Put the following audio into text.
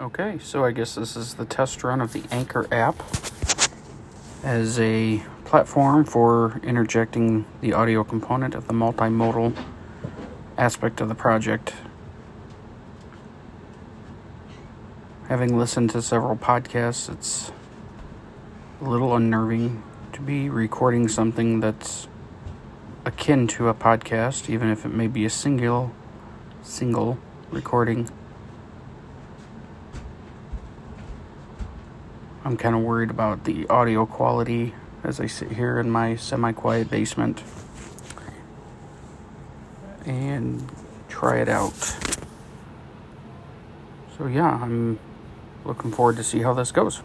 Okay, so I guess this is the test run of the Anchor app as a platform for interjecting the audio component of the multimodal aspect of the project. Having listened to several podcasts, it's a little unnerving to be recording something that's akin to a podcast, even if it may be a single single recording. I'm kind of worried about the audio quality as I sit here in my semi quiet basement and try it out. So, yeah, I'm looking forward to see how this goes.